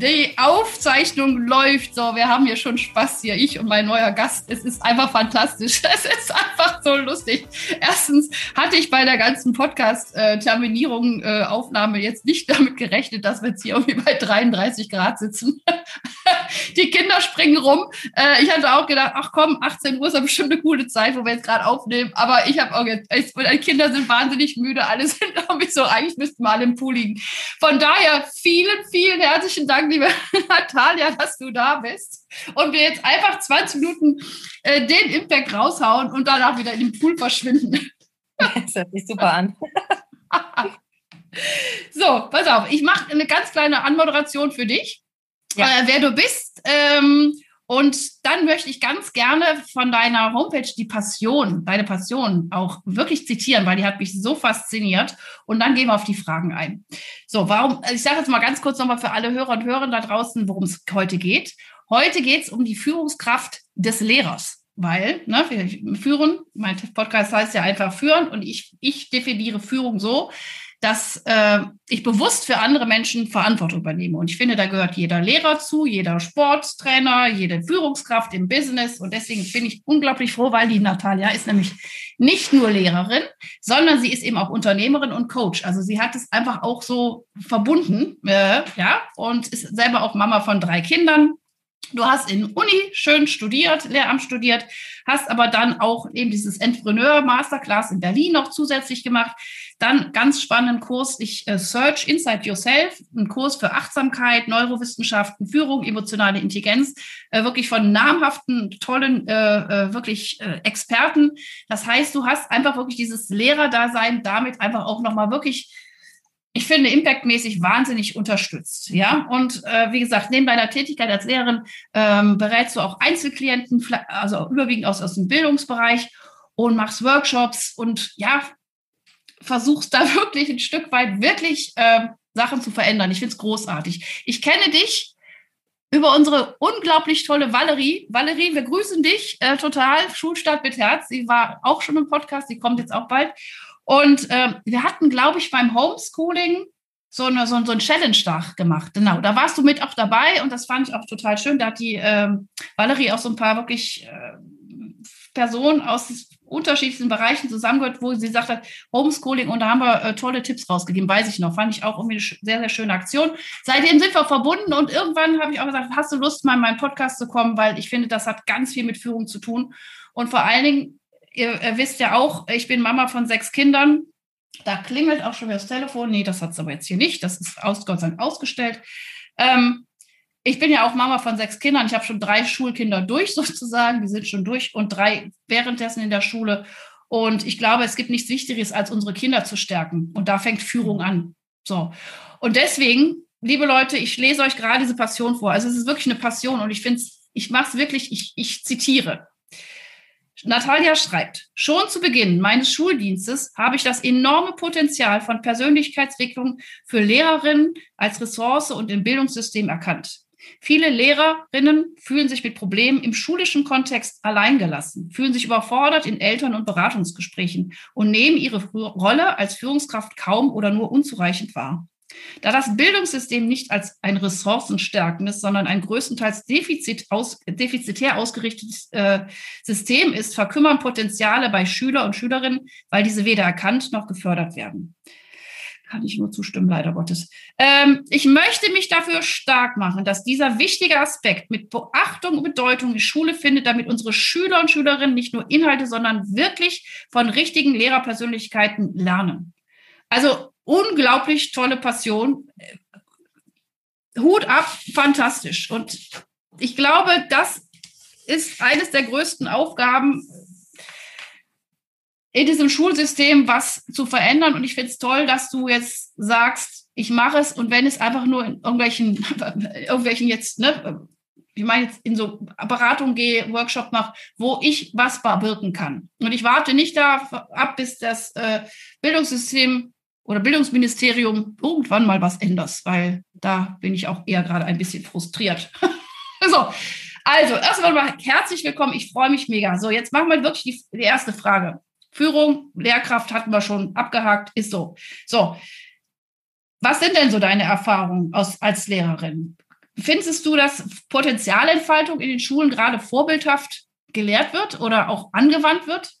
Die Aufzeichnung läuft so. Wir haben hier schon Spaß hier, ich und mein neuer Gast. Es ist einfach fantastisch. Es ist einfach so lustig. Erstens hatte ich bei der ganzen Podcast-Terminierung, äh, Aufnahme jetzt nicht damit gerechnet, dass wir jetzt hier irgendwie bei 33 Grad sitzen. Die Kinder springen rum. Äh, ich hatte auch gedacht, ach komm, 18 Uhr ist ja bestimmt eine coole Zeit, wo wir jetzt gerade aufnehmen. Aber ich habe auch jetzt, die Kinder sind wahnsinnig müde. Alle sind irgendwie so, eigentlich müssten wir alle im Pool liegen. Von daher vielen, vielen herzlichen Dank liebe Natalia, dass du da bist und wir jetzt einfach 20 Minuten äh, den Impact raushauen und danach wieder in den Pool verschwinden. Das hört sich super an. so, pass auf, ich mache eine ganz kleine Anmoderation für dich, ja. äh, wer du bist. Ähm, und dann möchte ich ganz gerne von deiner Homepage die Passion, deine Passion auch wirklich zitieren, weil die hat mich so fasziniert. Und dann gehen wir auf die Fragen ein. So, warum, also ich sage jetzt mal ganz kurz nochmal für alle Hörer und Hörer da draußen, worum es heute geht. Heute geht es um die Führungskraft des Lehrers. Weil, ne, wir führen, mein Podcast heißt ja einfach führen und ich, ich definiere Führung so, dass äh, ich bewusst für andere Menschen Verantwortung übernehme. Und ich finde, da gehört jeder Lehrer zu, jeder Sporttrainer, jede Führungskraft im Business. Und deswegen bin ich unglaublich froh, weil die Natalia ist nämlich nicht nur Lehrerin, sondern sie ist eben auch Unternehmerin und Coach. Also sie hat es einfach auch so verbunden, äh, ja, und ist selber auch Mama von drei Kindern. Du hast in Uni schön studiert, Lehramt studiert, hast aber dann auch eben dieses Entrepreneur Masterclass in Berlin noch zusätzlich gemacht. Dann ganz spannenden Kurs, ich äh, Search Inside Yourself, ein Kurs für Achtsamkeit, Neurowissenschaften, Führung, emotionale Intelligenz, äh, wirklich von namhaften, tollen, äh, äh wirklich äh, Experten. Das heißt, du hast einfach wirklich dieses Lehrerdasein damit einfach auch nochmal wirklich ich finde, impactmäßig wahnsinnig unterstützt. Ja, und äh, wie gesagt, neben deiner Tätigkeit als Lehrerin ähm, berätst du auch Einzelklienten, also überwiegend aus, aus dem Bildungsbereich und machst Workshops und ja, versuchst da wirklich ein Stück weit wirklich äh, Sachen zu verändern. Ich finde es großartig. Ich kenne dich über unsere unglaublich tolle Valerie. Valerie, wir grüßen dich äh, total. Schulstart mit Herz. Sie war auch schon im Podcast, sie kommt jetzt auch bald. Und äh, wir hatten, glaube ich, beim Homeschooling so, eine, so, so ein Challenge-Tag gemacht. Genau, da warst du mit auch dabei und das fand ich auch total schön. Da hat die äh, Valerie auch so ein paar wirklich äh, Personen aus unterschiedlichen Bereichen zusammengehört, wo sie gesagt hat, Homeschooling und da haben wir äh, tolle Tipps rausgegeben, weiß ich noch. Fand ich auch irgendwie eine sehr, sehr schöne Aktion. Seitdem sind wir verbunden und irgendwann habe ich auch gesagt, hast du Lust, mal in meinen Podcast zu kommen, weil ich finde, das hat ganz viel mit Führung zu tun. Und vor allen Dingen ihr, wisst ja auch, ich bin Mama von sechs Kindern. Da klingelt auch schon wieder das Telefon. Nee, das hat es aber jetzt hier nicht. Das ist aus, Gott sei Dank ausgestellt. Ähm, ich bin ja auch Mama von sechs Kindern. Ich habe schon drei Schulkinder durch, sozusagen. Die sind schon durch und drei währenddessen in der Schule. Und ich glaube, es gibt nichts Wichtigeres, als unsere Kinder zu stärken. Und da fängt Führung an. So. Und deswegen, liebe Leute, ich lese euch gerade diese Passion vor. Also es ist wirklich eine Passion und ich finde es, ich mache es wirklich, ich, ich zitiere. Natalia schreibt, schon zu Beginn meines Schuldienstes habe ich das enorme Potenzial von Persönlichkeitsentwicklung für Lehrerinnen als Ressource und im Bildungssystem erkannt. Viele Lehrerinnen fühlen sich mit Problemen im schulischen Kontext alleingelassen, fühlen sich überfordert in Eltern- und Beratungsgesprächen und nehmen ihre Rolle als Führungskraft kaum oder nur unzureichend wahr. Da das Bildungssystem nicht als ein ressourcenstärkendes, sondern ein größtenteils defizit aus, defizitär ausgerichtetes äh, System ist, verkümmern Potenziale bei Schüler und Schülerinnen, weil diese weder erkannt noch gefördert werden. Kann ich nur zustimmen, leider Gottes. Ähm, ich möchte mich dafür stark machen, dass dieser wichtige Aspekt mit Beachtung und Bedeutung die Schule findet, damit unsere Schüler und Schülerinnen nicht nur Inhalte, sondern wirklich von richtigen Lehrerpersönlichkeiten lernen. Also unglaublich tolle Passion. Hut ab, fantastisch. Und ich glaube, das ist eines der größten Aufgaben in diesem Schulsystem was zu verändern. Und ich finde es toll, dass du jetzt sagst, ich mache es und wenn es einfach nur in irgendwelchen, irgendwelchen jetzt, ne, ich meine jetzt in so Beratung gehe, Workshop mache, wo ich was bewirken kann. Und ich warte nicht da ab, bis das äh, Bildungssystem oder Bildungsministerium irgendwann mal was ändert, weil da bin ich auch eher gerade ein bisschen frustriert. so, also erstmal mal herzlich willkommen. Ich freue mich mega. So, jetzt machen wir wirklich die, die erste Frage. Führung, Lehrkraft hatten wir schon abgehakt, ist so. So, was sind denn so deine Erfahrungen aus, als Lehrerin? Findest du, dass Potenzialentfaltung in den Schulen gerade vorbildhaft gelehrt wird oder auch angewandt wird?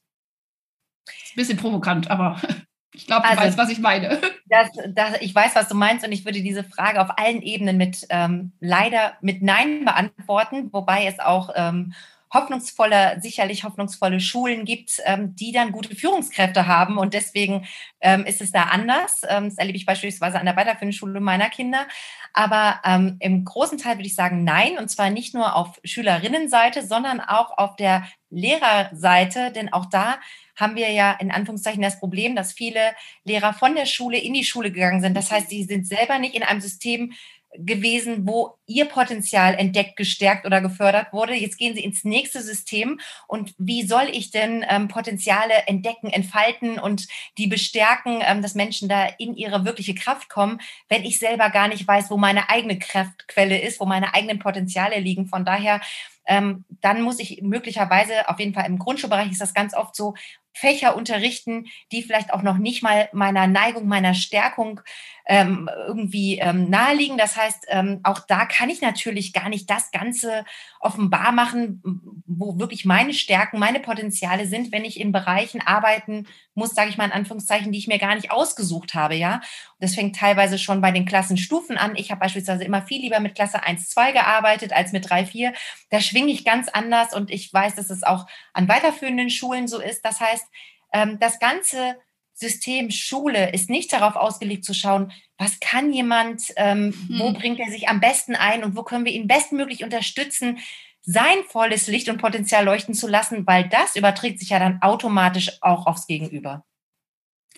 Ist ein bisschen provokant, aber ich glaube, du also, weißt, was ich meine. Das, das, ich weiß, was du meinst und ich würde diese Frage auf allen Ebenen mit ähm, leider mit Nein beantworten, wobei es auch ähm, hoffnungsvolle, sicherlich hoffnungsvolle Schulen gibt, ähm, die dann gute Führungskräfte haben. Und deswegen ähm, ist es da anders. Ähm, das erlebe ich beispielsweise an der weiterführenden Schule meiner Kinder. Aber ähm, im großen Teil würde ich sagen Nein. Und zwar nicht nur auf Schülerinnenseite, sondern auch auf der Lehrerseite. Denn auch da haben wir ja in Anführungszeichen das Problem, dass viele Lehrer von der Schule in die Schule gegangen sind. Das heißt, sie sind selber nicht in einem System gewesen, wo ihr Potenzial entdeckt, gestärkt oder gefördert wurde. Jetzt gehen sie ins nächste System. Und wie soll ich denn ähm, Potenziale entdecken, entfalten und die bestärken, ähm, dass Menschen da in ihre wirkliche Kraft kommen, wenn ich selber gar nicht weiß, wo meine eigene Kraftquelle ist, wo meine eigenen Potenziale liegen. Von daher ähm, dann muss ich möglicherweise, auf jeden Fall im Grundschulbereich ist das ganz oft so, Fächer unterrichten, die vielleicht auch noch nicht mal meiner Neigung, meiner Stärkung ähm, irgendwie ähm, naheliegen. Das heißt, ähm, auch da kann ich natürlich gar nicht das Ganze offenbar machen, wo wirklich meine Stärken, meine Potenziale sind, wenn ich in Bereichen arbeiten muss, sage ich mal in Anführungszeichen, die ich mir gar nicht ausgesucht habe. Ja, das fängt teilweise schon bei den Klassenstufen an. Ich habe beispielsweise immer viel lieber mit Klasse 1, 2 gearbeitet als mit 3, 4. Da schwinge ich ganz anders und ich weiß, dass es auch an weiterführenden Schulen so ist. Das heißt, ähm, das ganze System Schule ist nicht darauf ausgelegt zu schauen, was kann jemand, ähm, hm. wo bringt er sich am besten ein und wo können wir ihn bestmöglich unterstützen, sein volles Licht und Potenzial leuchten zu lassen, weil das überträgt sich ja dann automatisch auch aufs Gegenüber.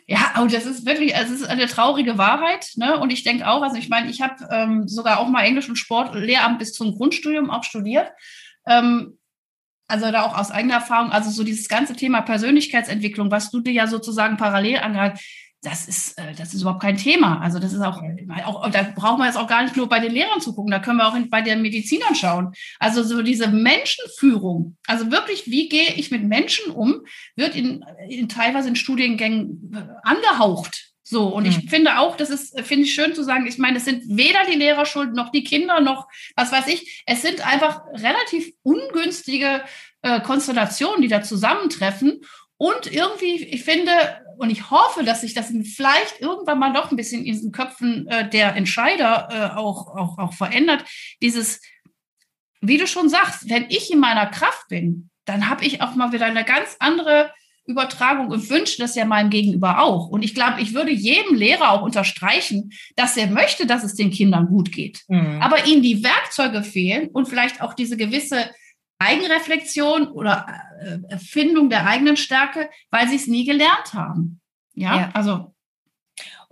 Ja, und das ist wirklich, es ist eine traurige Wahrheit. Ne? Und ich denke auch, also ich meine, ich habe ähm, sogar auch mal Englisch und Sport, Lehramt bis zum Grundstudium auch studiert. Ähm, also da auch aus eigener Erfahrung, also so dieses ganze Thema Persönlichkeitsentwicklung, was du dir ja sozusagen parallel angehört, das ist, äh, das ist überhaupt kein Thema. Also das ist auch, auch, da brauchen wir jetzt auch gar nicht nur bei den Lehrern zu gucken, da können wir auch bei den Medizinern schauen. Also so diese Menschenführung, also wirklich, wie gehe ich mit Menschen um, wird in, in teilweise in Studiengängen äh, angehaucht. So, und ich mhm. finde auch, das ist, finde ich schön zu sagen, ich meine, es sind weder die Lehrer schuld, noch die Kinder, noch was weiß ich. Es sind einfach relativ ungünstige äh, Konstellationen, die da zusammentreffen. Und irgendwie, ich finde, und ich hoffe, dass sich das vielleicht irgendwann mal doch ein bisschen in den Köpfen äh, der Entscheider äh, auch, auch, auch verändert. Dieses, wie du schon sagst, wenn ich in meiner Kraft bin, dann habe ich auch mal wieder eine ganz andere Übertragung und wünsche das ja meinem Gegenüber auch. Und ich glaube, ich würde jedem Lehrer auch unterstreichen, dass er möchte, dass es den Kindern gut geht. Mhm. Aber ihnen die Werkzeuge fehlen und vielleicht auch diese gewisse Eigenreflexion oder äh, Erfindung der eigenen Stärke, weil sie es nie gelernt haben. Ja, ja. also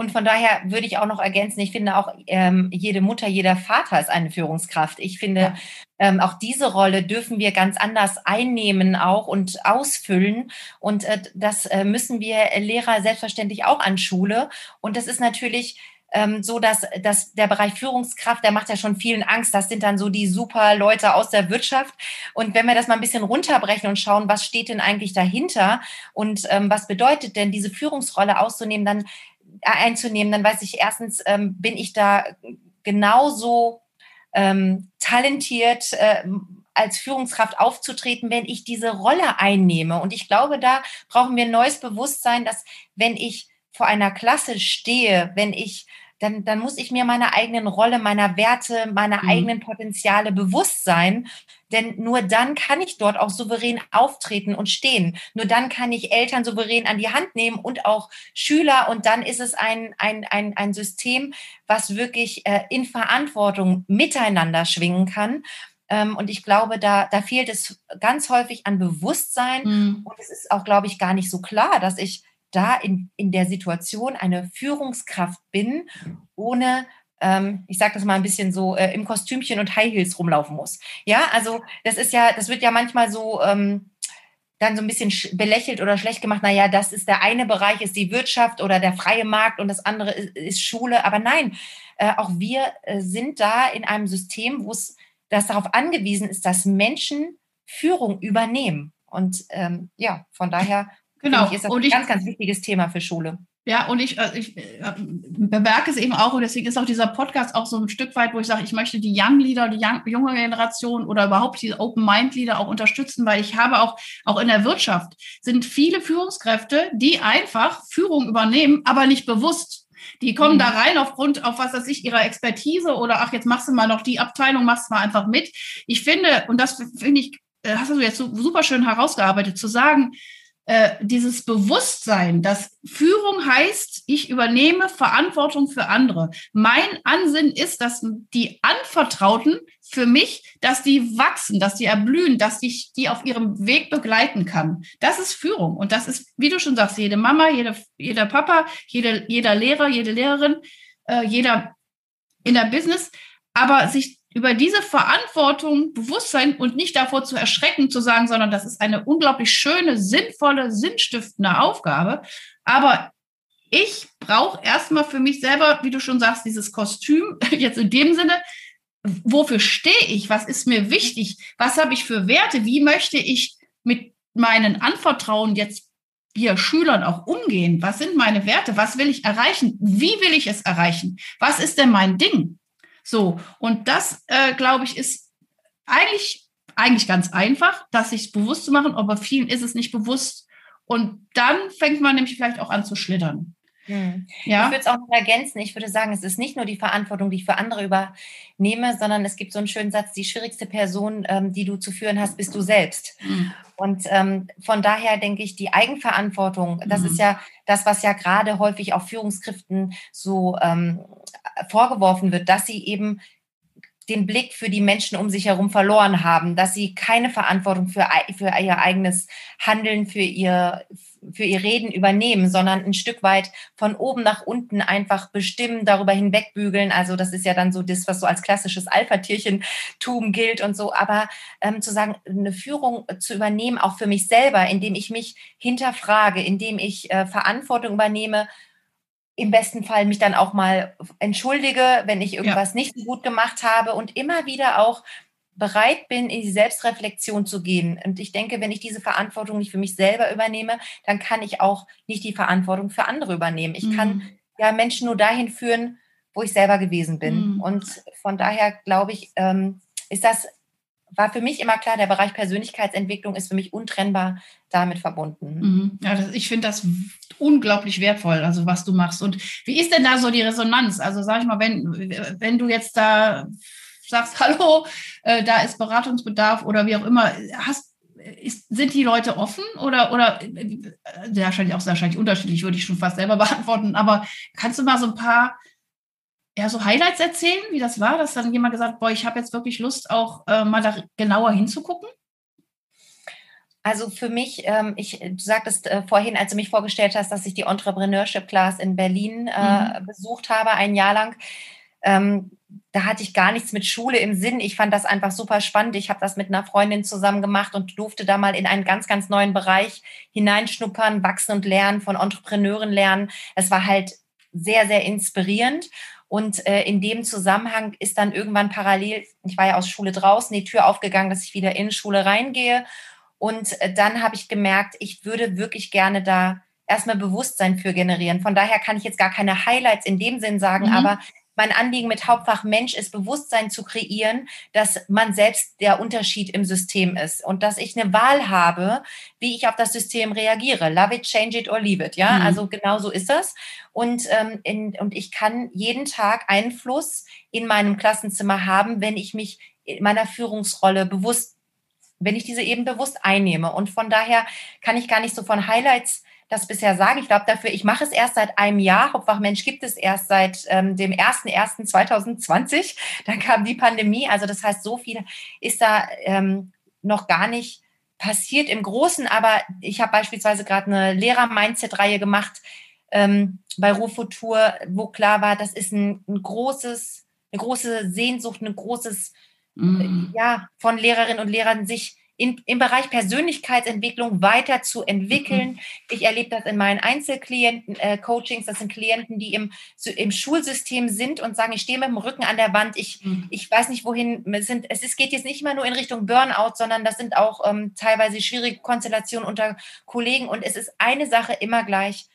und von daher würde ich auch noch ergänzen, ich finde auch, ähm, jede Mutter, jeder Vater ist eine Führungskraft. Ich finde, ja. ähm, auch diese Rolle dürfen wir ganz anders einnehmen auch und ausfüllen. Und äh, das äh, müssen wir Lehrer selbstverständlich auch an Schule. Und das ist natürlich ähm, so, dass, dass der Bereich Führungskraft, der macht ja schon vielen Angst. Das sind dann so die super Leute aus der Wirtschaft. Und wenn wir das mal ein bisschen runterbrechen und schauen, was steht denn eigentlich dahinter und ähm, was bedeutet denn diese Führungsrolle auszunehmen, dann einzunehmen, dann weiß ich erstens, ähm, bin ich da genauso ähm, talentiert, äh, als Führungskraft aufzutreten, wenn ich diese Rolle einnehme. Und ich glaube, da brauchen wir ein neues Bewusstsein, dass wenn ich vor einer Klasse stehe, wenn ich dann, dann muss ich mir meiner eigenen Rolle, meiner Werte, meiner mhm. eigenen Potenziale bewusst sein. Denn nur dann kann ich dort auch souverän auftreten und stehen. Nur dann kann ich Eltern souverän an die Hand nehmen und auch Schüler. Und dann ist es ein, ein, ein, ein System, was wirklich äh, in Verantwortung miteinander schwingen kann. Ähm, und ich glaube, da, da fehlt es ganz häufig an Bewusstsein. Mhm. Und es ist auch, glaube ich, gar nicht so klar, dass ich da in, in der Situation eine Führungskraft bin, ohne ähm, ich sage das mal ein bisschen so, äh, im Kostümchen und High Heels rumlaufen muss. Ja, also das ist ja, das wird ja manchmal so ähm, dann so ein bisschen belächelt oder schlecht gemacht. Naja, das ist der eine Bereich, ist die Wirtschaft oder der freie Markt und das andere ist, ist Schule. Aber nein, äh, auch wir äh, sind da in einem System, wo es das darauf angewiesen ist, dass Menschen Führung übernehmen. Und ähm, ja, von daher genau. ich, ist das und ein ganz, ganz wichtiges Thema für Schule. Ja, und ich, äh, ich äh, bemerke es eben auch, und deswegen ist auch dieser Podcast auch so ein Stück weit, wo ich sage, ich möchte die Young Leader, die young, junge Generation oder überhaupt die Open Mind Leader auch unterstützen, weil ich habe auch, auch in der Wirtschaft sind viele Führungskräfte, die einfach Führung übernehmen, aber nicht bewusst. Die kommen mhm. da rein aufgrund, auf was weiß ich, ihrer Expertise oder ach, jetzt machst du mal noch die Abteilung, machst du mal einfach mit. Ich finde, und das finde ich, äh, hast du jetzt so super schön herausgearbeitet, zu sagen, äh, dieses Bewusstsein, dass Führung heißt, ich übernehme Verantwortung für andere. Mein Ansinnen ist, dass die Anvertrauten für mich, dass die wachsen, dass die erblühen, dass ich die auf ihrem Weg begleiten kann. Das ist Führung. Und das ist, wie du schon sagst, jede Mama, jede, jeder Papa, jede, jeder Lehrer, jede Lehrerin, äh, jeder in der Business. Aber sich über diese Verantwortung bewusst sein und nicht davor zu erschrecken, zu sagen, sondern das ist eine unglaublich schöne, sinnvolle, sinnstiftende Aufgabe. Aber ich brauche erstmal für mich selber, wie du schon sagst, dieses Kostüm, jetzt in dem Sinne, wofür stehe ich? Was ist mir wichtig? Was habe ich für Werte? Wie möchte ich mit meinen Anvertrauen jetzt hier Schülern auch umgehen? Was sind meine Werte? Was will ich erreichen? Wie will ich es erreichen? Was ist denn mein Ding? So, und das, äh, glaube ich, ist eigentlich, eigentlich ganz einfach, das sich bewusst zu machen, aber vielen ist es nicht bewusst. Und dann fängt man nämlich vielleicht auch an zu schlittern. Hm. Ja? Ich würde es auch noch ergänzen. Ich würde sagen, es ist nicht nur die Verantwortung, die ich für andere übernehme, sondern es gibt so einen schönen Satz, die schwierigste Person, ähm, die du zu führen hast, bist du selbst. Hm. Und ähm, von daher denke ich, die Eigenverantwortung, das hm. ist ja das, was ja gerade häufig auch Führungskräften so ähm, vorgeworfen wird, dass sie eben den Blick für die Menschen um sich herum verloren haben, dass sie keine Verantwortung für, für ihr eigenes Handeln, für ihr, für ihr Reden übernehmen, sondern ein Stück weit von oben nach unten einfach bestimmen, darüber hinwegbügeln. Also das ist ja dann so das, was so als klassisches Alpha-Tierchentum gilt und so. Aber ähm, zu sagen, eine Führung zu übernehmen, auch für mich selber, indem ich mich hinterfrage, indem ich äh, Verantwortung übernehme im besten Fall mich dann auch mal entschuldige, wenn ich irgendwas ja. nicht so gut gemacht habe und immer wieder auch bereit bin, in die Selbstreflexion zu gehen. Und ich denke, wenn ich diese Verantwortung nicht für mich selber übernehme, dann kann ich auch nicht die Verantwortung für andere übernehmen. Ich mhm. kann ja Menschen nur dahin führen, wo ich selber gewesen bin. Mhm. Und von daher glaube ich, ähm, ist das war für mich immer klar, der Bereich Persönlichkeitsentwicklung ist für mich untrennbar damit verbunden. Mhm. Ja, das, ich finde das unglaublich wertvoll, also was du machst. Und wie ist denn da so die Resonanz? Also sag ich mal, wenn, wenn du jetzt da sagst, hallo, äh, da ist Beratungsbedarf oder wie auch immer, hast, ist, sind die Leute offen oder, oder äh, wahrscheinlich auch wahrscheinlich unterschiedlich, würde ich schon fast selber beantworten, aber kannst du mal so ein paar ja, so Highlights erzählen, wie das war, dass dann jemand gesagt, boah, ich habe jetzt wirklich Lust, auch äh, mal da genauer hinzugucken? Also für mich, ähm, ich, du sagtest äh, vorhin, als du mich vorgestellt hast, dass ich die Entrepreneurship Class in Berlin äh, mhm. besucht habe, ein Jahr lang. Ähm, da hatte ich gar nichts mit Schule im Sinn. Ich fand das einfach super spannend. Ich habe das mit einer Freundin zusammen gemacht und durfte da mal in einen ganz, ganz neuen Bereich hineinschnuppern, wachsen und lernen, von Entrepreneuren lernen. Es war halt sehr, sehr inspirierend. Und äh, in dem Zusammenhang ist dann irgendwann parallel, ich war ja aus Schule draußen, die Tür aufgegangen, dass ich wieder in Schule reingehe. Und äh, dann habe ich gemerkt, ich würde wirklich gerne da erstmal Bewusstsein für generieren. Von daher kann ich jetzt gar keine Highlights in dem Sinn sagen, mhm. aber mein Anliegen mit Hauptfach Mensch ist, Bewusstsein zu kreieren, dass man selbst der Unterschied im System ist und dass ich eine Wahl habe, wie ich auf das System reagiere. Love it, change it or leave it. Ja, mhm. also genau so ist das. Und, ähm, in, und ich kann jeden Tag Einfluss in meinem Klassenzimmer haben, wenn ich mich in meiner Führungsrolle bewusst wenn ich diese eben bewusst einnehme. Und von daher kann ich gar nicht so von Highlights das bisher sagen. Ich glaube dafür, ich mache es erst seit einem Jahr. Hauptfachmensch gibt es erst seit ähm, dem 01.01.2020. Dann kam die Pandemie. Also das heißt, so viel ist da ähm, noch gar nicht passiert im Großen. Aber ich habe beispielsweise gerade eine Lehrer-Mindset-Reihe gemacht ähm, bei Ruhrfutur, wo klar war, das ist ein, ein großes, eine große Sehnsucht, ein großes, mm. ja, von Lehrerinnen und Lehrern sich in, im Bereich Persönlichkeitsentwicklung weiter zu entwickeln. Mhm. Ich erlebe das in meinen Einzelklienten-Coachings. Äh, das sind Klienten, die im, im Schulsystem sind und sagen, ich stehe mit dem Rücken an der Wand. Ich, mhm. ich weiß nicht, wohin. Es, sind, es ist, geht jetzt nicht immer nur in Richtung Burnout, sondern das sind auch ähm, teilweise schwierige Konstellationen unter Kollegen. Und es ist eine Sache immer gleich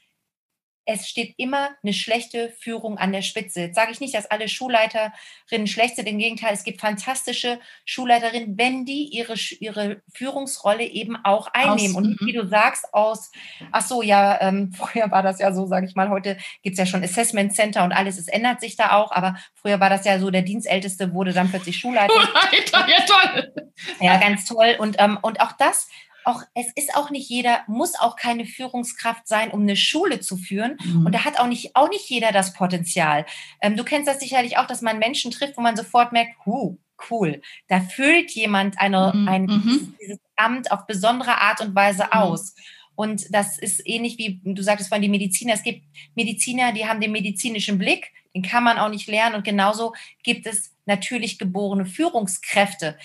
es steht immer eine schlechte Führung an der Spitze. Jetzt sage ich nicht, dass alle Schulleiterinnen schlecht sind. Im Gegenteil, es gibt fantastische Schulleiterinnen, wenn die ihre, ihre Führungsrolle eben auch einnehmen. Aus, und wie mhm. du sagst, aus, ach so, ja, ähm, früher war das ja so, sage ich mal, heute gibt es ja schon Assessment Center und alles, es ändert sich da auch, aber früher war das ja so, der Dienstälteste wurde dann plötzlich Schulleiter. Schulleiter, ja toll. Ja, ganz toll. Und, ähm, und auch das auch, es ist auch nicht jeder, muss auch keine Führungskraft sein, um eine Schule zu führen. Mhm. Und da hat auch nicht, auch nicht jeder das Potenzial. Ähm, du kennst das sicherlich auch, dass man Menschen trifft, wo man sofort merkt, huh, cool, da füllt jemand eine, mhm. ein, mhm. dieses Amt auf besondere Art und Weise mhm. aus. Und das ist ähnlich wie du sagtest vorhin die Mediziner. Es gibt Mediziner, die haben den medizinischen Blick, den kann man auch nicht lernen. Und genauso gibt es natürlich geborene Führungskräfte,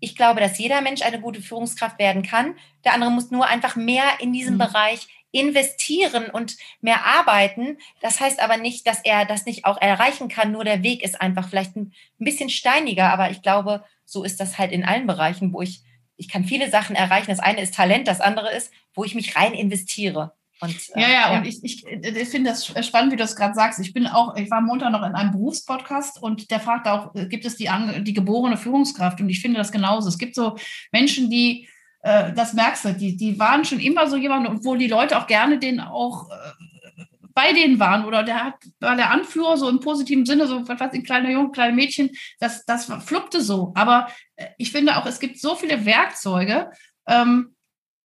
ich glaube, dass jeder Mensch eine gute Führungskraft werden kann. Der andere muss nur einfach mehr in diesem mhm. Bereich investieren und mehr arbeiten. Das heißt aber nicht, dass er das nicht auch erreichen kann. Nur der Weg ist einfach vielleicht ein, bisschen steiniger. Aber ich glaube, so ist das halt in allen Bereichen, wo ich, ich kann viele Sachen erreichen. Das eine ist Talent, das andere ist, wo ich mich rein investiere. Und, äh, ja, ja, ja, und ich, ich, ich finde das spannend, wie du es gerade sagst. Ich bin auch, ich war Montag noch in einem Berufspodcast und der fragt auch, äh, gibt es die, die geborene Führungskraft? Und ich finde das genauso. Es gibt so Menschen, die, äh, das merkst du, die, die waren schon immer so jemand, obwohl die Leute auch gerne den auch äh, bei denen waren oder der hat, war der Anführer so im positiven Sinne, so was ein kleiner Junge, kleine Mädchen, das, das fluppte so. Aber äh, ich finde auch, es gibt so viele Werkzeuge, ähm,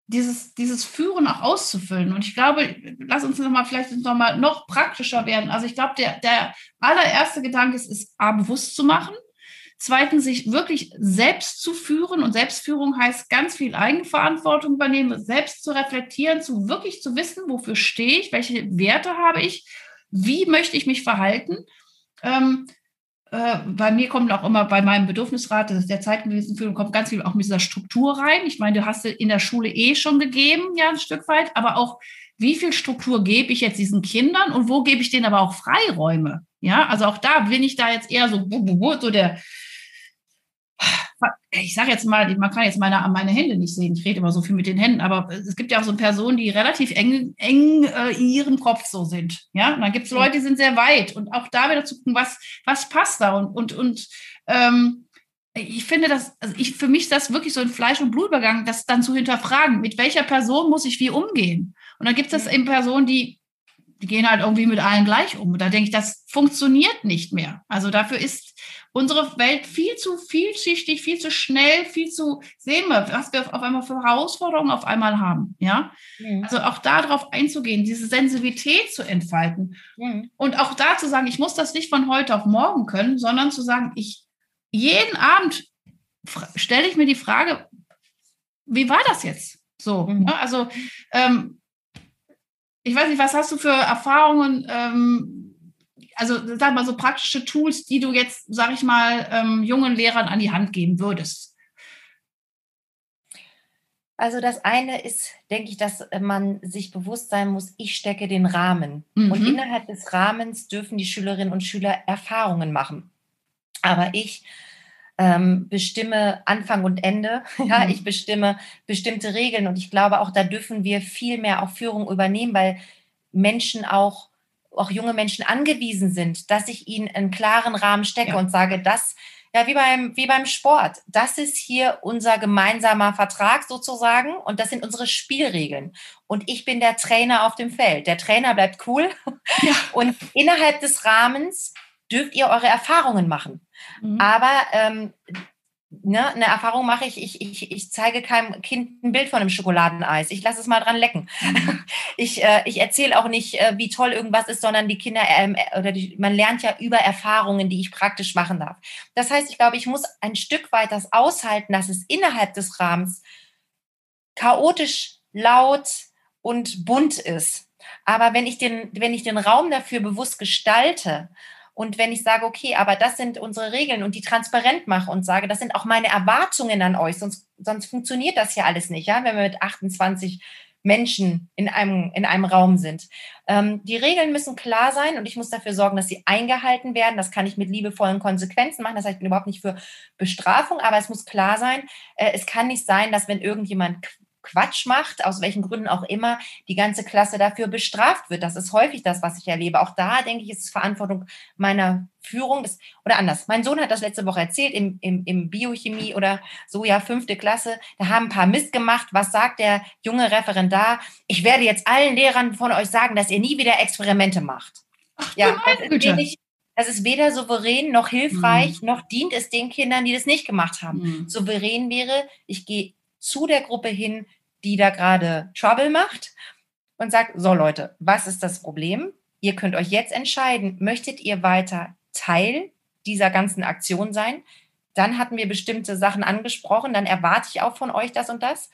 dieses, dieses Führen auch auszufüllen. Und ich glaube, lass uns nochmal vielleicht noch mal noch praktischer werden. Also ich glaube, der, der allererste Gedanke ist, ist A, bewusst zu machen. Zweitens, sich wirklich selbst zu führen. Und Selbstführung heißt ganz viel Eigenverantwortung übernehmen, selbst zu reflektieren, zu wirklich zu wissen, wofür stehe ich, welche Werte habe ich, wie möchte ich mich verhalten. Ähm, äh, bei mir kommt auch immer bei meinem Bedürfnisrat, das ist der Zeitgewissenführung, kommt ganz viel auch mit dieser Struktur rein. Ich meine, du hast in der Schule eh schon gegeben, ja, ein Stück weit, aber auch, wie viel Struktur gebe ich jetzt diesen Kindern und wo gebe ich denen aber auch Freiräume? Ja, also auch da bin ich da jetzt eher so, so der, ich sage jetzt mal, man kann jetzt meine, meine Hände nicht sehen, ich rede immer so viel mit den Händen, aber es gibt ja auch so Personen, die relativ eng, eng äh, in ihrem Kopf so sind. Ja, und dann gibt es Leute, die sind sehr weit und auch da wieder zu gucken, was, was passt da und, und, und ähm, ich finde das, also ich, für mich ist das wirklich so ein Fleisch- und Blutübergang, das dann zu hinterfragen, mit welcher Person muss ich wie umgehen. Und dann gibt es eben Personen, die, die gehen halt irgendwie mit allen gleich um. Und da denke ich, das funktioniert nicht mehr. Also dafür ist unsere Welt viel zu vielschichtig, viel zu schnell, viel zu sehen wir, was wir auf einmal für Herausforderungen auf einmal haben. Ja, mhm. also auch darauf einzugehen, diese Sensibilität zu entfalten mhm. und auch da zu sagen, ich muss das nicht von heute auf morgen können, sondern zu sagen, ich jeden Abend stelle ich mir die Frage, wie war das jetzt? So, mhm. ja, also ähm, ich weiß nicht, was hast du für Erfahrungen? Ähm, also sag mal so praktische Tools, die du jetzt, sag ich mal, ähm, jungen Lehrern an die Hand geben würdest? Also das eine ist, denke ich, dass man sich bewusst sein muss, ich stecke den Rahmen. Mhm. Und innerhalb des Rahmens dürfen die Schülerinnen und Schüler Erfahrungen machen. Aber ich ähm, bestimme Anfang und Ende. Ja, mhm. ich bestimme bestimmte Regeln. Und ich glaube, auch da dürfen wir viel mehr auf Führung übernehmen, weil Menschen auch auch junge Menschen angewiesen sind, dass ich ihnen einen klaren Rahmen stecke ja. und sage, das, ja, wie beim, wie beim Sport, das ist hier unser gemeinsamer Vertrag sozusagen und das sind unsere Spielregeln. Und ich bin der Trainer auf dem Feld. Der Trainer bleibt cool ja. und innerhalb des Rahmens dürft ihr eure Erfahrungen machen. Mhm. Aber ähm, ne, eine Erfahrung mache ich, ich, ich, ich zeige keinem Kind ein Bild von einem Schokoladeneis. Ich lasse es mal dran lecken. Mhm. Ich, äh, ich erzähle auch nicht, äh, wie toll irgendwas ist, sondern die Kinder, ähm, äh, oder die, man lernt ja über Erfahrungen, die ich praktisch machen darf. Das heißt, ich glaube, ich muss ein Stück weit das aushalten, dass es innerhalb des Rahmens chaotisch, laut und bunt ist. Aber wenn ich den, wenn ich den Raum dafür bewusst gestalte und wenn ich sage, okay, aber das sind unsere Regeln und die transparent mache und sage, das sind auch meine Erwartungen an euch, sonst, sonst funktioniert das ja alles nicht, ja, wenn wir mit 28 Menschen in einem, in einem Raum sind. Ähm, die Regeln müssen klar sein und ich muss dafür sorgen, dass sie eingehalten werden. Das kann ich mit liebevollen Konsequenzen machen. Das heißt, ich bin überhaupt nicht für Bestrafung, aber es muss klar sein. Äh, es kann nicht sein, dass wenn irgendjemand Quatsch macht, aus welchen Gründen auch immer, die ganze Klasse dafür bestraft wird. Das ist häufig das, was ich erlebe. Auch da, denke ich, ist es Verantwortung meiner Führung. Das, oder anders. Mein Sohn hat das letzte Woche erzählt, im, im, im Biochemie oder so, ja, fünfte Klasse. Da haben ein paar Mist gemacht. Was sagt der junge Referendar? Ich werde jetzt allen Lehrern von euch sagen, dass ihr nie wieder Experimente macht. Ach, ja, das ist, wenig, das ist weder souverän noch hilfreich, mhm. noch dient es den Kindern, die das nicht gemacht haben. Mhm. Souverän wäre, ich gehe zu der Gruppe hin, die da gerade Trouble macht und sagt, so Leute, was ist das Problem? Ihr könnt euch jetzt entscheiden, möchtet ihr weiter Teil dieser ganzen Aktion sein? Dann hatten wir bestimmte Sachen angesprochen, dann erwarte ich auch von euch das und das.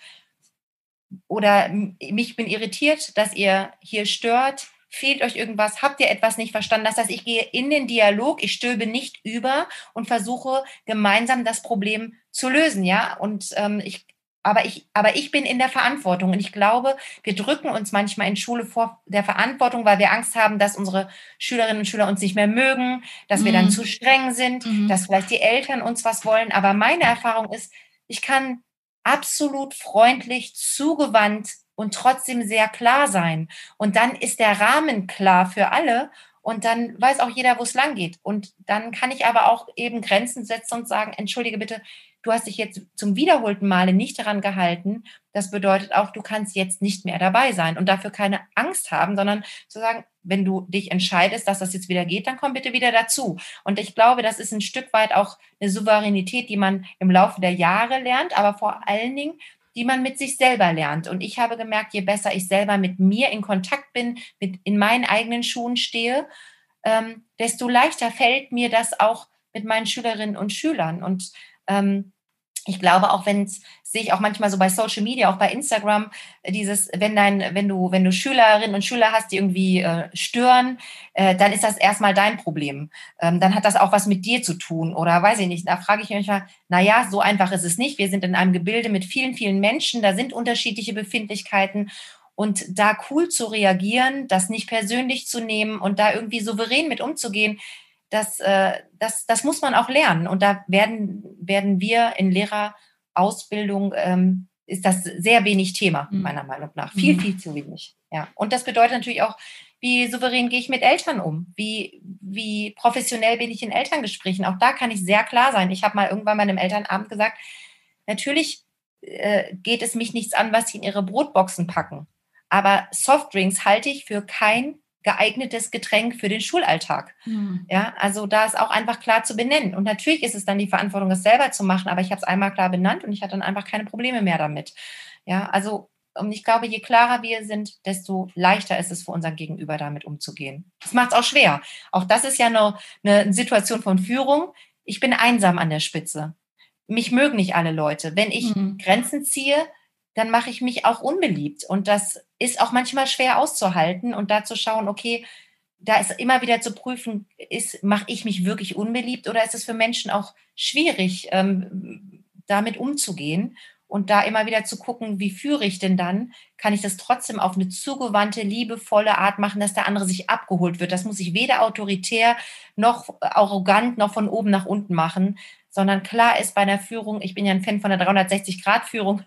Oder mich bin irritiert, dass ihr hier stört. Fehlt euch irgendwas? Habt ihr etwas nicht verstanden? Das heißt, ich gehe in den Dialog, ich stülpe nicht über und versuche gemeinsam das Problem zu lösen, ja. Und ähm, ich aber ich, aber ich bin in der Verantwortung und ich glaube, wir drücken uns manchmal in Schule vor der Verantwortung, weil wir Angst haben, dass unsere Schülerinnen und Schüler uns nicht mehr mögen, dass mhm. wir dann mhm. zu streng sind, mhm. dass vielleicht die Eltern uns was wollen. Aber meine Erfahrung ist, ich kann absolut freundlich, zugewandt und trotzdem sehr klar sein. Und dann ist der Rahmen klar für alle und dann weiß auch jeder, wo es lang geht. Und dann kann ich aber auch eben Grenzen setzen und sagen, entschuldige bitte, du hast dich jetzt zum wiederholten Male nicht daran gehalten. Das bedeutet auch, du kannst jetzt nicht mehr dabei sein und dafür keine Angst haben, sondern zu sagen, wenn du dich entscheidest, dass das jetzt wieder geht, dann komm bitte wieder dazu. Und ich glaube, das ist ein Stück weit auch eine Souveränität, die man im Laufe der Jahre lernt, aber vor allen Dingen, die man mit sich selber lernt. Und ich habe gemerkt, je besser ich selber mit mir in Kontakt bin, mit in meinen eigenen Schuhen stehe, ähm, desto leichter fällt mir das auch mit meinen Schülerinnen und Schülern. Und ähm, ich glaube, auch wenn es sehe ich auch manchmal so bei Social Media, auch bei Instagram, dieses, wenn dein, wenn du, wenn du Schülerinnen und Schüler hast, die irgendwie äh, stören, äh, dann ist das erstmal dein Problem. Ähm, dann hat das auch was mit dir zu tun. Oder weiß ich nicht. Da frage ich mich manchmal, naja, so einfach ist es nicht. Wir sind in einem Gebilde mit vielen, vielen Menschen, da sind unterschiedliche Befindlichkeiten. Und da cool zu reagieren, das nicht persönlich zu nehmen und da irgendwie souverän mit umzugehen, das, äh, das, das muss man auch lernen. Und da werden, werden wir in Lehrerausbildung, ähm, ist das sehr wenig Thema, mhm. meiner Meinung nach. Viel, mhm. viel zu wenig. Ja. Und das bedeutet natürlich auch, wie souverän gehe ich mit Eltern um? Wie, wie professionell bin ich in Elterngesprächen? Auch da kann ich sehr klar sein. Ich habe mal irgendwann bei einem Elternabend gesagt, natürlich äh, geht es mich nichts an, was sie in ihre Brotboxen packen. Aber Softdrinks halte ich für kein geeignetes Getränk für den Schulalltag. Mhm. Ja, also da ist auch einfach klar zu benennen. Und natürlich ist es dann die Verantwortung, es selber zu machen, aber ich habe es einmal klar benannt und ich hatte dann einfach keine Probleme mehr damit. Ja, also und ich glaube, je klarer wir sind, desto leichter ist es für unseren Gegenüber damit umzugehen. Das macht es auch schwer. Auch das ist ja eine, eine Situation von Führung. Ich bin einsam an der Spitze. Mich mögen nicht alle Leute. Wenn ich mhm. Grenzen ziehe, dann mache ich mich auch unbeliebt. Und das ist auch manchmal schwer auszuhalten und da zu schauen, okay, da ist immer wieder zu prüfen, ist, mache ich mich wirklich unbeliebt oder ist es für Menschen auch schwierig, ähm, damit umzugehen? Und da immer wieder zu gucken, wie führe ich denn dann? Kann ich das trotzdem auf eine zugewandte, liebevolle Art machen, dass der andere sich abgeholt wird? Das muss ich weder autoritär noch arrogant noch von oben nach unten machen, sondern klar ist bei einer Führung, ich bin ja ein Fan von der 360-Grad-Führung,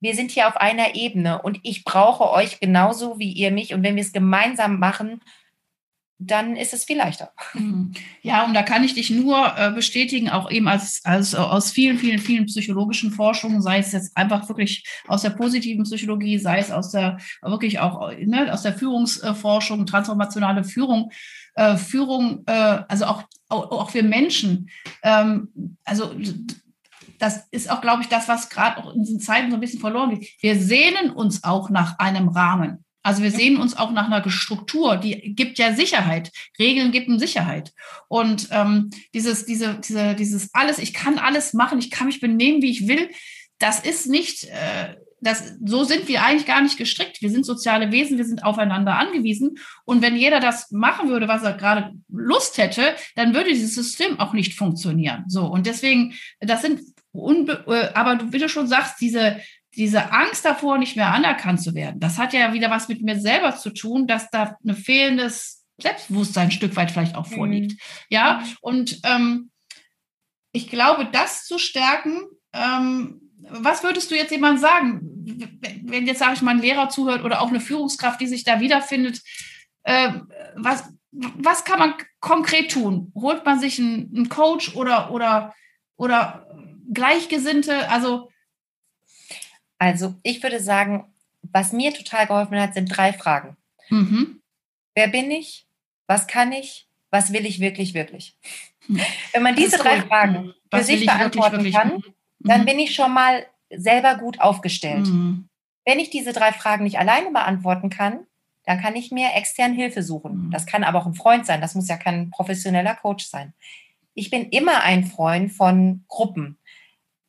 wir sind hier auf einer Ebene und ich brauche euch genauso wie ihr mich. Und wenn wir es gemeinsam machen, dann ist es viel leichter. Mhm. Ja, und da kann ich dich nur äh, bestätigen, auch eben als, als aus vielen, vielen, vielen psychologischen Forschungen, sei es jetzt einfach wirklich aus der positiven Psychologie, sei es aus der wirklich auch ne, aus der Führungsforschung, transformationale Führung, äh, Führung, äh, also auch, auch, auch für Menschen. Ähm, also das ist auch, glaube ich, das, was gerade auch in diesen Zeiten so ein bisschen verloren geht. Wir sehnen uns auch nach einem Rahmen. Also wir sehen uns auch nach einer Struktur, die gibt ja Sicherheit. Regeln geben Sicherheit. Und ähm, dieses, diese, diese, dieses alles, ich kann alles machen, ich kann mich benehmen, wie ich will, das ist nicht, äh, das, so sind wir eigentlich gar nicht gestrickt. Wir sind soziale Wesen, wir sind aufeinander angewiesen. Und wenn jeder das machen würde, was er gerade Lust hätte, dann würde dieses System auch nicht funktionieren. So. Und deswegen, das sind, unbe äh, aber du, wie du schon sagst, diese, diese Angst davor, nicht mehr anerkannt zu werden, das hat ja wieder was mit mir selber zu tun, dass da ein fehlendes Selbstbewusstsein ein Stück weit vielleicht auch vorliegt. Mhm. Ja, und ähm, ich glaube, das zu stärken, ähm, was würdest du jetzt jemand sagen, wenn jetzt, sage ich mal, ein Lehrer zuhört oder auch eine Führungskraft, die sich da wiederfindet? Äh, was, was kann man konkret tun? Holt man sich einen, einen Coach oder, oder, oder Gleichgesinnte? Also, also, ich würde sagen, was mir total geholfen hat, sind drei Fragen. Mhm. Wer bin ich? Was kann ich? Was will ich wirklich, wirklich? Hm. Wenn man diese drei Fragen für sich beantworten wirklich, wirklich? kann, dann mhm. bin ich schon mal selber gut aufgestellt. Mhm. Wenn ich diese drei Fragen nicht alleine beantworten kann, dann kann ich mir extern Hilfe suchen. Mhm. Das kann aber auch ein Freund sein, das muss ja kein professioneller Coach sein. Ich bin immer ein Freund von Gruppen.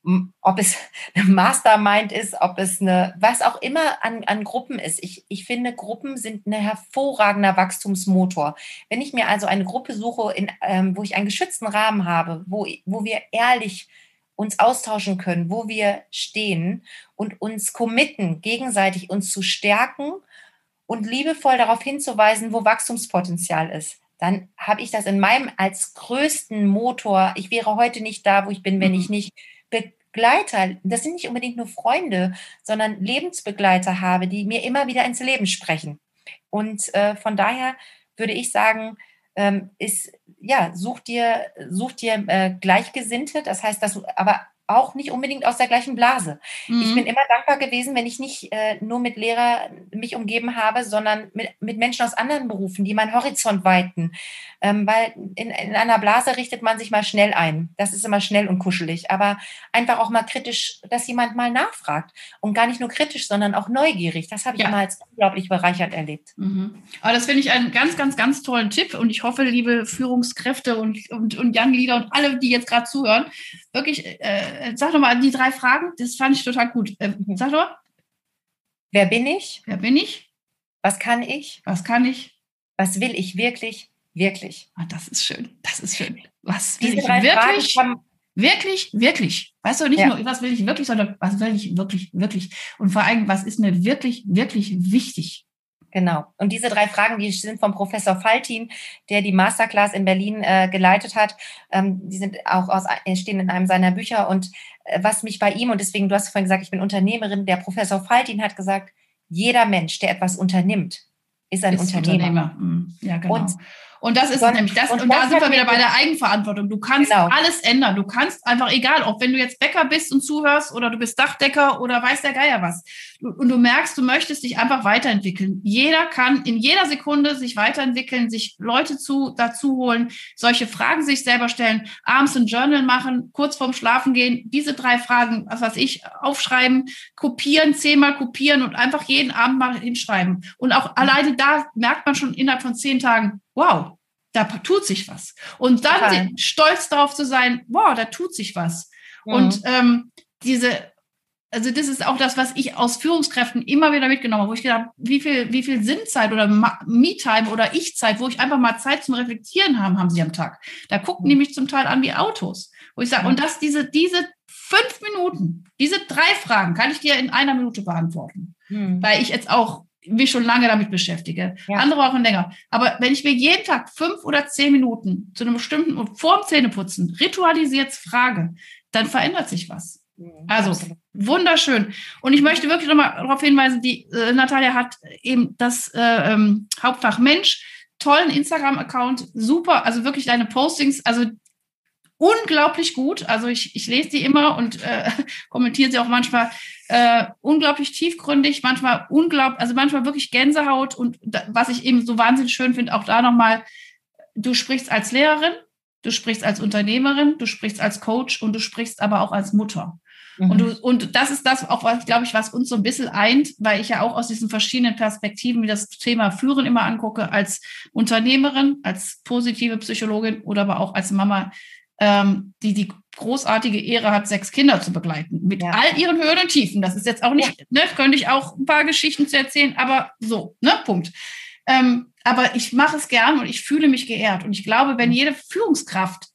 Ob es eine Mastermind ist, ob es eine, was auch immer an, an Gruppen ist. Ich, ich finde, Gruppen sind ein hervorragender Wachstumsmotor. Wenn ich mir also eine Gruppe suche, in, ähm, wo ich einen geschützten Rahmen habe, wo, wo wir ehrlich uns austauschen können, wo wir stehen und uns committen, gegenseitig uns zu stärken und liebevoll darauf hinzuweisen, wo Wachstumspotenzial ist. Dann habe ich das in meinem als größten Motor. Ich wäre heute nicht da, wo ich bin, wenn mhm. ich nicht Begleiter, das sind nicht unbedingt nur Freunde, sondern Lebensbegleiter habe, die mir immer wieder ins Leben sprechen. Und äh, von daher würde ich sagen, ähm, ist, ja, such dir, such dir äh, Gleichgesinnte, das heißt, dass du aber auch nicht unbedingt aus der gleichen Blase. Mhm. Ich bin immer dankbar gewesen, wenn ich nicht äh, nur mit Lehrer mich umgeben habe, sondern mit, mit Menschen aus anderen Berufen, die meinen Horizont weiten. Ähm, weil in, in einer Blase richtet man sich mal schnell ein. Das ist immer schnell und kuschelig. Aber einfach auch mal kritisch, dass jemand mal nachfragt. Und gar nicht nur kritisch, sondern auch neugierig. Das habe ich ja. immer als unglaublich bereichert erlebt. Mhm. Aber das finde ich einen ganz, ganz, ganz tollen Tipp. Und ich hoffe, liebe Führungskräfte und, und, und Young Leader und alle, die jetzt gerade zuhören, wirklich, äh, sag doch mal die drei Fragen. Das fand ich total gut. Äh, mhm. sag doch. Wer bin ich? Wer bin ich? Was kann ich? Was kann ich? Was will ich wirklich? Wirklich. Ah, das ist schön. Das ist schön. Was will Diese ich wirklich? Wirklich, wirklich. Weißt du, nicht ja. nur, was will ich wirklich, sondern was will ich wirklich, wirklich. Und vor allem, was ist mir wirklich, wirklich wichtig? Genau. Und diese drei Fragen, die sind vom Professor Faltin, der die Masterclass in Berlin äh, geleitet hat. Ähm, die sind auch aus, stehen in einem seiner Bücher. Und äh, was mich bei ihm, und deswegen, du hast vorhin gesagt, ich bin Unternehmerin, der Professor Faltin hat gesagt, jeder Mensch, der etwas unternimmt, ist ein ist Unternehmer. Unternehmer. Mhm. Ja, genau. Und und das ist und, nämlich das. Und, und da sind wir wieder bei der Eigenverantwortung. Du kannst genau. alles ändern. Du kannst einfach, egal, ob wenn du jetzt Bäcker bist und zuhörst oder du bist Dachdecker oder weiß der Geier was. Und du merkst, du möchtest dich einfach weiterentwickeln. Jeder kann in jeder Sekunde sich weiterentwickeln, sich Leute zu, dazu holen, solche Fragen sich selber stellen, abends ein Journal machen, kurz vorm Schlafen gehen, diese drei Fragen, was weiß ich, aufschreiben, kopieren, zehnmal kopieren und einfach jeden Abend mal hinschreiben. Und auch alleine da merkt man schon innerhalb von zehn Tagen, wow, da tut sich was. Und dann Total. stolz darauf zu sein, wow, da tut sich was. Mhm. Und ähm, diese, also das ist auch das, was ich aus Führungskräften immer wieder mitgenommen habe, wo ich gedacht habe, wie viel, wie viel Sinnzeit oder Me-Time oder Ich-Zeit, wo ich einfach mal Zeit zum Reflektieren haben, haben sie am Tag. Da gucken mhm. die mich zum Teil an wie Autos. Wo ich sage, mhm. und das, diese, diese fünf Minuten, diese drei Fragen kann ich dir in einer Minute beantworten. Mhm. Weil ich jetzt auch mich schon lange damit beschäftige. Ja. Andere brauchen länger. Aber wenn ich mir jeden Tag fünf oder zehn Minuten zu einem bestimmten und vorm Zähneputzen ritualisiert frage, dann verändert sich was. Mhm, also absolut. wunderschön. Und ich möchte wirklich nochmal darauf hinweisen, die äh, Natalia hat eben das äh, ähm, Hauptfach Mensch, tollen Instagram-Account, super, also wirklich deine Postings, also unglaublich gut. Also ich, ich lese die immer und äh, kommentiere sie auch manchmal äh, unglaublich tiefgründig, manchmal unglaublich, also manchmal wirklich Gänsehaut und da, was ich eben so wahnsinnig schön finde, auch da nochmal, du sprichst als Lehrerin, du sprichst als Unternehmerin, du sprichst als Coach und du sprichst aber auch als Mutter. Mhm. Und, du, und das ist das auch, was, glaube ich, was uns so ein bisschen eint, weil ich ja auch aus diesen verschiedenen Perspektiven wie das Thema Führen immer angucke, als Unternehmerin, als positive Psychologin oder aber auch als Mama, ähm, die die großartige Ehre hat, sechs Kinder zu begleiten. Mit ja. all ihren Höhen und Tiefen. Das ist jetzt auch nicht, ja. ne, könnte ich auch ein paar Geschichten zu erzählen, aber so, ne, Punkt. Ähm, aber ich mache es gern und ich fühle mich geehrt. Und ich glaube, wenn mhm. jede Führungskraft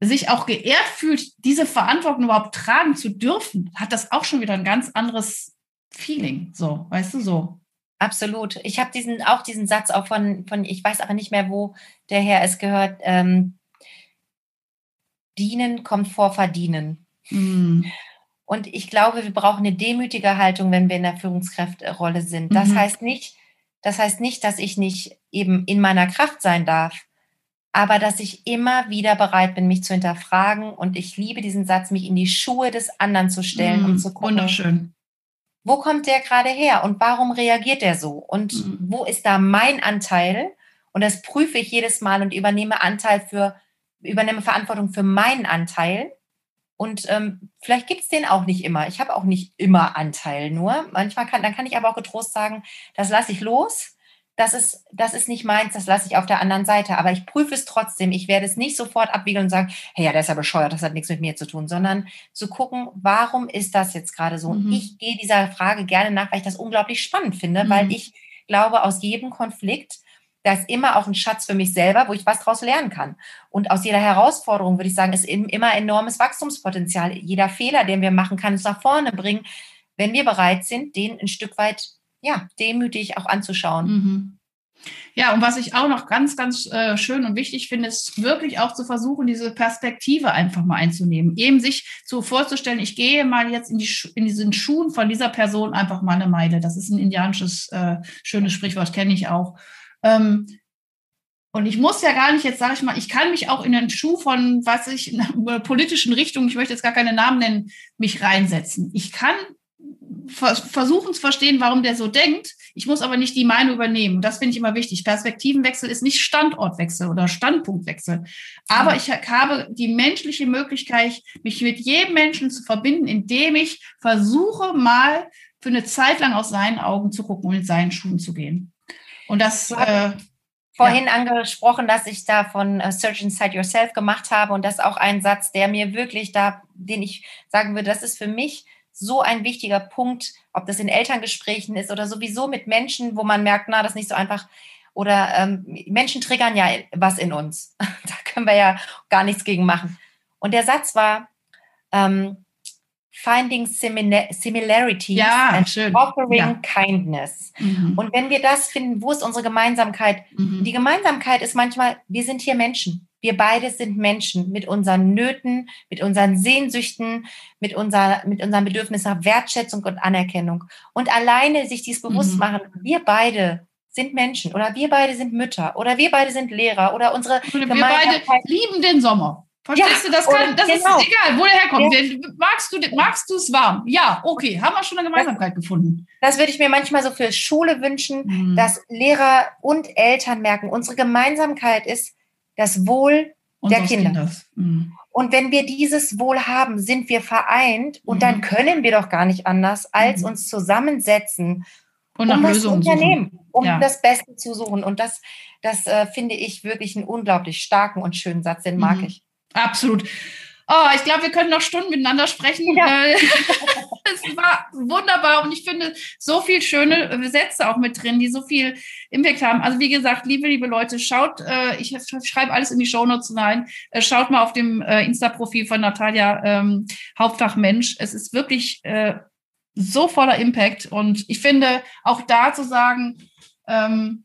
sich auch geehrt fühlt, diese Verantwortung überhaupt tragen zu dürfen, hat das auch schon wieder ein ganz anderes Feeling. So, weißt du, so. Absolut. Ich habe diesen auch diesen Satz auch von, von, ich weiß aber nicht mehr, wo der Herr es gehört. Ähm, dienen kommt vor verdienen. Mm. Und ich glaube, wir brauchen eine demütige Haltung, wenn wir in der Führungskräfterolle sind. Das mhm. heißt nicht, das heißt nicht, dass ich nicht eben in meiner Kraft sein darf, aber dass ich immer wieder bereit bin, mich zu hinterfragen. Und ich liebe diesen Satz, mich in die Schuhe des anderen zu stellen mm, und zu gucken. Wunderschön. Wo kommt der gerade her und warum reagiert er so? Und mm. wo ist da mein Anteil? Und das prüfe ich jedes Mal und übernehme Anteil für, übernehme Verantwortung für meinen Anteil. Und ähm, vielleicht gibt es den auch nicht immer. Ich habe auch nicht immer Anteil nur. Manchmal kann, dann kann ich aber auch getrost sagen, das lasse ich los das ist, das ist nicht meins, das lasse ich auf der anderen Seite. Aber ich prüfe es trotzdem. Ich werde es nicht sofort abwiegeln und sagen, hey, ja, der ist ja bescheuert, das hat nichts mit mir zu tun, sondern zu gucken, warum ist das jetzt gerade so? Mhm. Und ich gehe dieser Frage gerne nach, weil ich das unglaublich spannend finde, mhm. weil ich glaube, aus jedem Konflikt, da ist immer auch ein Schatz für mich selber, wo ich was daraus lernen kann. Und aus jeder Herausforderung, würde ich sagen, ist immer enormes Wachstumspotenzial. Jeder Fehler, den wir machen, kann uns nach vorne bringen, wenn wir bereit sind, den ein Stück weit ja, demütig auch anzuschauen. Mhm. Ja, und was ich auch noch ganz, ganz äh, schön und wichtig finde, ist wirklich auch zu versuchen, diese Perspektive einfach mal einzunehmen. Eben sich so vorzustellen, ich gehe mal jetzt in, die in diesen Schuhen von dieser Person einfach mal eine Meile. Das ist ein indianisches äh, schönes Sprichwort, kenne ich auch. Ähm, und ich muss ja gar nicht, jetzt sage ich mal, ich kann mich auch in den Schuh von, was ich, in einer politischen Richtung, ich möchte jetzt gar keine Namen nennen, mich reinsetzen. Ich kann versuchen zu verstehen, warum der so denkt. Ich muss aber nicht die Meinung übernehmen. Das finde ich immer wichtig. Perspektivenwechsel ist nicht Standortwechsel oder Standpunktwechsel. Aber ich habe die menschliche Möglichkeit, mich mit jedem Menschen zu verbinden, indem ich versuche, mal für eine Zeit lang aus seinen Augen zu gucken und in seinen Schuhen zu gehen. Und das. Äh, vorhin ja. angesprochen, dass ich da von uh, Search Inside Yourself gemacht habe und das ist auch ein Satz, der mir wirklich da, den ich sagen würde, das ist für mich so ein wichtiger Punkt, ob das in Elterngesprächen ist oder sowieso mit Menschen, wo man merkt, na, das ist nicht so einfach. Oder ähm, Menschen triggern ja was in uns. da können wir ja gar nichts gegen machen. Und der Satz war, ähm, Finding Similarities ja, and schön. Offering ja. Kindness. Mhm. Und wenn wir das finden, wo ist unsere Gemeinsamkeit? Mhm. Die Gemeinsamkeit ist manchmal, wir sind hier Menschen. Wir beide sind Menschen mit unseren Nöten, mit unseren Sehnsüchten, mit, unser, mit unserem Bedürfnis nach Wertschätzung und Anerkennung. Und alleine sich dies bewusst mhm. machen, wir beide sind Menschen oder wir beide sind Mütter oder wir beide sind Lehrer oder unsere Wir beide lieben den Sommer. Verstehst ja, du, das, kann, das genau. ist egal, wo der herkommt. Ja. Magst du magst du es warm? Ja, okay, haben wir schon eine Gemeinsamkeit das, gefunden. Das würde ich mir manchmal so für Schule wünschen, mhm. dass Lehrer und Eltern merken, unsere Gemeinsamkeit ist, das Wohl der Kinder. Mhm. Und wenn wir dieses Wohl haben, sind wir vereint und mhm. dann können wir doch gar nicht anders, als mhm. uns zusammensetzen und um was zu unternehmen, suchen. um ja. das Beste zu suchen. Und das, das äh, finde ich wirklich einen unglaublich starken und schönen Satz, den mag mhm. ich. Absolut. Oh, ich glaube, wir können noch Stunden miteinander sprechen. Ja. Äh, es war wunderbar und ich finde so viel schöne Sätze auch mit drin, die so viel Impact haben. Also wie gesagt, liebe, liebe Leute, schaut, äh, ich schreibe alles in die Shownotes rein, äh, schaut mal auf dem äh, Insta-Profil von Natalia ähm, Hauptfach Mensch. Es ist wirklich äh, so voller Impact und ich finde auch da zu sagen, ähm,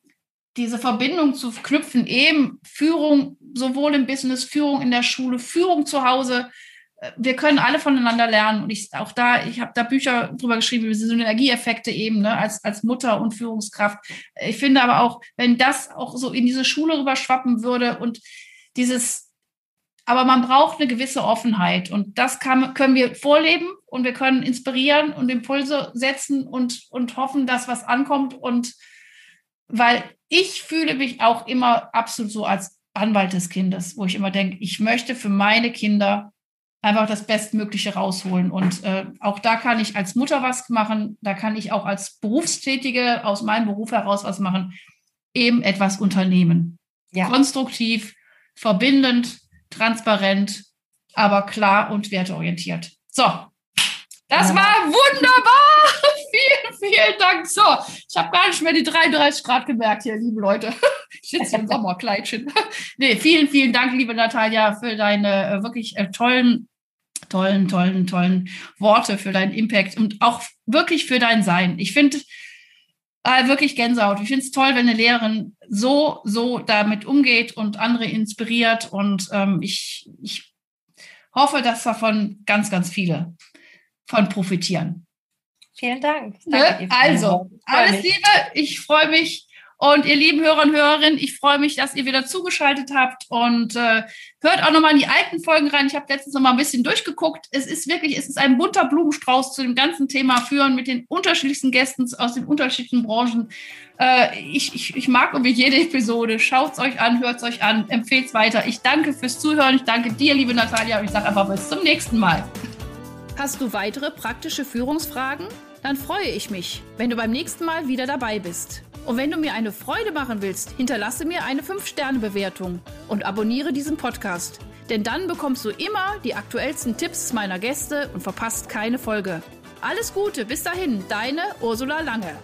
diese Verbindung zu knüpfen, eben Führung sowohl im Business, Führung in der Schule, Führung zu Hause. Äh, wir können alle voneinander lernen. Und ich auch da, ich habe da Bücher drüber geschrieben, über Synergieeffekte eben, ne, als, als Mutter und Führungskraft. Ich finde aber auch, wenn das auch so in diese Schule rüberschwappen würde und dieses, aber man braucht eine gewisse Offenheit und das kann, können wir vorleben und wir können inspirieren und Impulse setzen und, und hoffen, dass was ankommt und weil ich fühle mich auch immer absolut so als Anwalt des Kindes, wo ich immer denke, ich möchte für meine Kinder einfach das Bestmögliche rausholen. Und äh, auch da kann ich als Mutter was machen, da kann ich auch als Berufstätige aus meinem Beruf heraus was machen, eben etwas unternehmen. Ja. Konstruktiv, verbindend, transparent, aber klar und werteorientiert. So, das ja. war wunderbar. Vielen, vielen Dank. So, ich habe gar nicht mehr die 33 Grad gemerkt hier, liebe Leute. Ich sitze im Sommerkleidchen. nee, vielen, vielen Dank, liebe Natalia, für deine äh, wirklich äh, tollen, tollen, tollen, tollen Worte, für deinen Impact und auch wirklich für dein Sein. Ich finde äh, wirklich Gänsehaut. Ich finde es toll, wenn eine Lehrerin so, so damit umgeht und andere inspiriert. Und ähm, ich, ich hoffe, dass davon ganz, ganz viele von profitieren. Vielen Dank. Ne? Also, alles Liebe. Ich freue mich. Und ihr lieben Hörer und Hörerinnen, ich freue mich, dass ihr wieder zugeschaltet habt und äh, hört auch nochmal in die alten Folgen rein. Ich habe letztens noch mal ein bisschen durchgeguckt. Es ist wirklich, es ist ein bunter Blumenstrauß zu dem ganzen Thema Führen mit den unterschiedlichsten Gästen aus den unterschiedlichen Branchen. Äh, ich, ich, ich mag irgendwie jede Episode. Schaut es euch an, hört es euch an, empfehlt es weiter. Ich danke fürs Zuhören. Ich danke dir, liebe Natalia. Und ich sage einfach bis zum nächsten Mal. Hast du weitere praktische Führungsfragen? Dann freue ich mich, wenn du beim nächsten Mal wieder dabei bist. Und wenn du mir eine Freude machen willst, hinterlasse mir eine 5-Sterne-Bewertung und abonniere diesen Podcast. Denn dann bekommst du immer die aktuellsten Tipps meiner Gäste und verpasst keine Folge. Alles Gute, bis dahin, deine Ursula Lange.